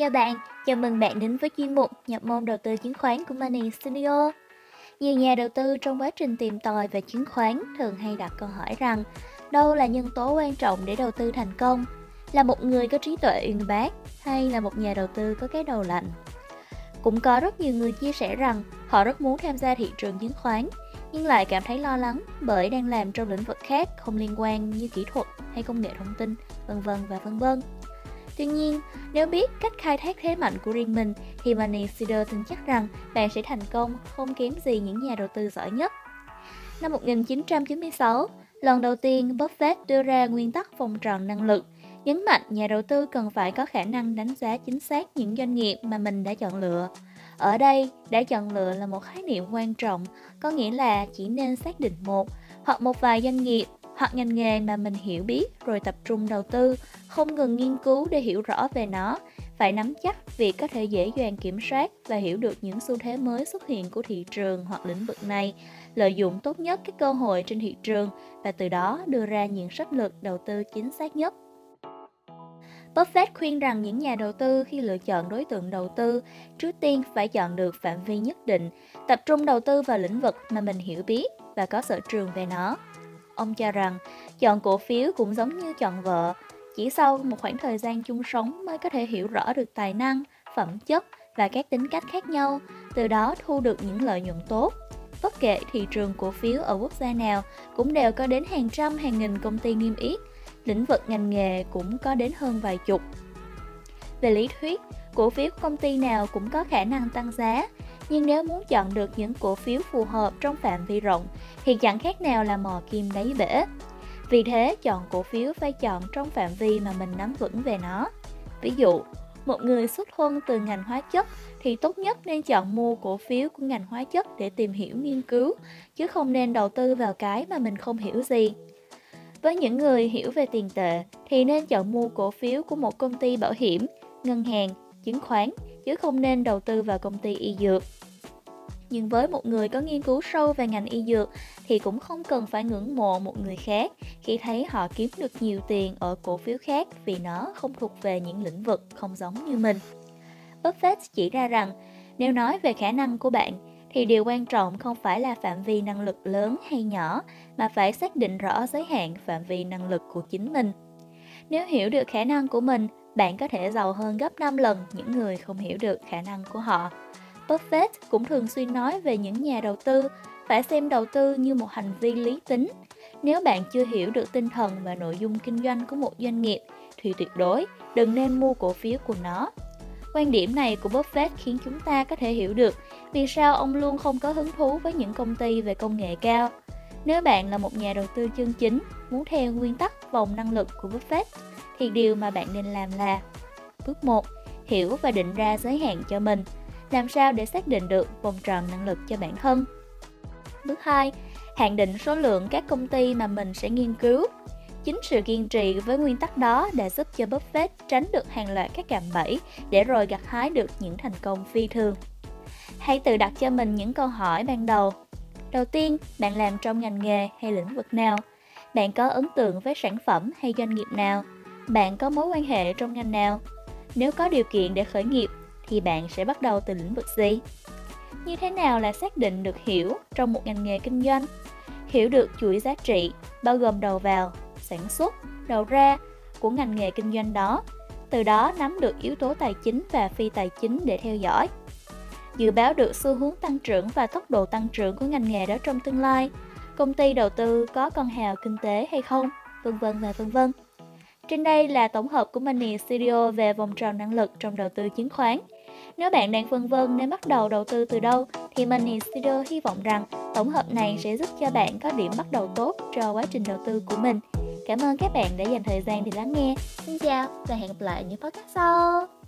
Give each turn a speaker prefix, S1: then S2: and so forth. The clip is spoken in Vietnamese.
S1: Chào bạn, chào mừng bạn đến với chuyên mục nhập môn đầu tư chứng khoán của Money Studio. Nhiều nhà đầu tư trong quá trình tìm tòi về chứng khoán thường hay đặt câu hỏi rằng đâu là nhân tố quan trọng để đầu tư thành công? Là một người có trí tuệ uyên bác hay là một nhà đầu tư có cái đầu lạnh? Cũng có rất nhiều người chia sẻ rằng họ rất muốn tham gia thị trường chứng khoán nhưng lại cảm thấy lo lắng bởi đang làm trong lĩnh vực khác không liên quan như kỹ thuật hay công nghệ thông tin, vân vân và vân vân. Tuy nhiên, nếu biết cách khai thác thế mạnh của riêng mình thì Money Seeder tin chắc rằng bạn sẽ thành công không kém gì những nhà đầu tư giỏi nhất. Năm 1996, lần đầu tiên Buffett đưa ra nguyên tắc vòng tròn năng lực, nhấn mạnh nhà đầu tư cần phải có khả năng đánh giá chính xác những doanh nghiệp mà mình đã chọn lựa. Ở đây, đã chọn lựa là một khái niệm quan trọng, có nghĩa là chỉ nên xác định một hoặc một vài doanh nghiệp hoặc ngành nghề mà mình hiểu biết rồi tập trung đầu tư, không ngừng nghiên cứu để hiểu rõ về nó, phải nắm chắc việc có thể dễ dàng kiểm soát và hiểu được những xu thế mới xuất hiện của thị trường hoặc lĩnh vực này, lợi dụng tốt nhất các cơ hội trên thị trường và từ đó đưa ra những sách lược đầu tư chính xác nhất. Buffett khuyên rằng những nhà đầu tư khi lựa chọn đối tượng đầu tư, trước tiên phải chọn được phạm vi nhất định, tập trung đầu tư vào lĩnh vực mà mình hiểu biết và có sở trường về nó. Ông cho rằng chọn cổ phiếu cũng giống như chọn vợ, chỉ sau một khoảng thời gian chung sống mới có thể hiểu rõ được tài năng, phẩm chất và các tính cách khác nhau, từ đó thu được những lợi nhuận tốt. Bất kể thị trường cổ phiếu ở quốc gia nào cũng đều có đến hàng trăm hàng nghìn công ty niêm yết, lĩnh vực ngành nghề cũng có đến hơn vài chục. Về lý thuyết, cổ phiếu công ty nào cũng có khả năng tăng giá, nhưng nếu muốn chọn được những cổ phiếu phù hợp trong phạm vi rộng thì chẳng khác nào là mò kim đáy bể. Vì thế, chọn cổ phiếu phải chọn trong phạm vi mà mình nắm vững về nó. Ví dụ, một người xuất thân từ ngành hóa chất thì tốt nhất nên chọn mua cổ phiếu của ngành hóa chất để tìm hiểu nghiên cứu, chứ không nên đầu tư vào cái mà mình không hiểu gì. Với những người hiểu về tiền tệ thì nên chọn mua cổ phiếu của một công ty bảo hiểm, ngân hàng, chứng khoán, chứ không nên đầu tư vào công ty y dược. Nhưng với một người có nghiên cứu sâu về ngành y dược thì cũng không cần phải ngưỡng mộ một người khác khi thấy họ kiếm được nhiều tiền ở cổ phiếu khác vì nó không thuộc về những lĩnh vực không giống như mình. Buffett chỉ ra rằng, nếu nói về khả năng của bạn, thì điều quan trọng không phải là phạm vi năng lực lớn hay nhỏ, mà phải xác định rõ giới hạn phạm vi năng lực của chính mình. Nếu hiểu được khả năng của mình, bạn có thể giàu hơn gấp 5 lần những người không hiểu được khả năng của họ. Buffett cũng thường xuyên nói về những nhà đầu tư phải xem đầu tư như một hành vi lý tính. Nếu bạn chưa hiểu được tinh thần và nội dung kinh doanh của một doanh nghiệp thì tuyệt đối đừng nên mua cổ phiếu của nó. Quan điểm này của Buffett khiến chúng ta có thể hiểu được vì sao ông luôn không có hứng thú với những công ty về công nghệ cao. Nếu bạn là một nhà đầu tư chân chính, muốn theo nguyên tắc vòng năng lực của Buffett, thì điều mà bạn nên làm là Bước 1. Hiểu và định ra giới hạn cho mình. Làm sao để xác định được vòng tròn năng lực cho bản thân? Bước 2. Hạn định số lượng các công ty mà mình sẽ nghiên cứu. Chính sự kiên trì với nguyên tắc đó đã giúp cho Buffett tránh được hàng loạt các cạm bẫy để rồi gặt hái được những thành công phi thường. Hãy tự đặt cho mình những câu hỏi ban đầu. Đầu tiên, bạn làm trong ngành nghề hay lĩnh vực nào? Bạn có ấn tượng với sản phẩm hay doanh nghiệp nào? Bạn có mối quan hệ trong ngành nào? Nếu có điều kiện để khởi nghiệp thì bạn sẽ bắt đầu từ lĩnh vực gì? Như thế nào là xác định được hiểu trong một ngành nghề kinh doanh? Hiểu được chuỗi giá trị, bao gồm đầu vào, sản xuất, đầu ra của ngành nghề kinh doanh đó, từ đó nắm được yếu tố tài chính và phi tài chính để theo dõi. Dự báo được xu hướng tăng trưởng và tốc độ tăng trưởng của ngành nghề đó trong tương lai, công ty đầu tư có con hào kinh tế hay không, vân vân và vân vân. Trên đây là tổng hợp của Money Studio về vòng tròn năng lực trong đầu tư chứng khoán. Nếu bạn đang phân vân nên bắt đầu đầu tư từ đâu, thì Money Studio hy vọng rằng tổng hợp này sẽ giúp cho bạn có điểm bắt đầu tốt cho quá trình đầu tư của mình. Cảm ơn các bạn đã dành thời gian để lắng nghe. Xin chào và hẹn gặp lại những podcast sau.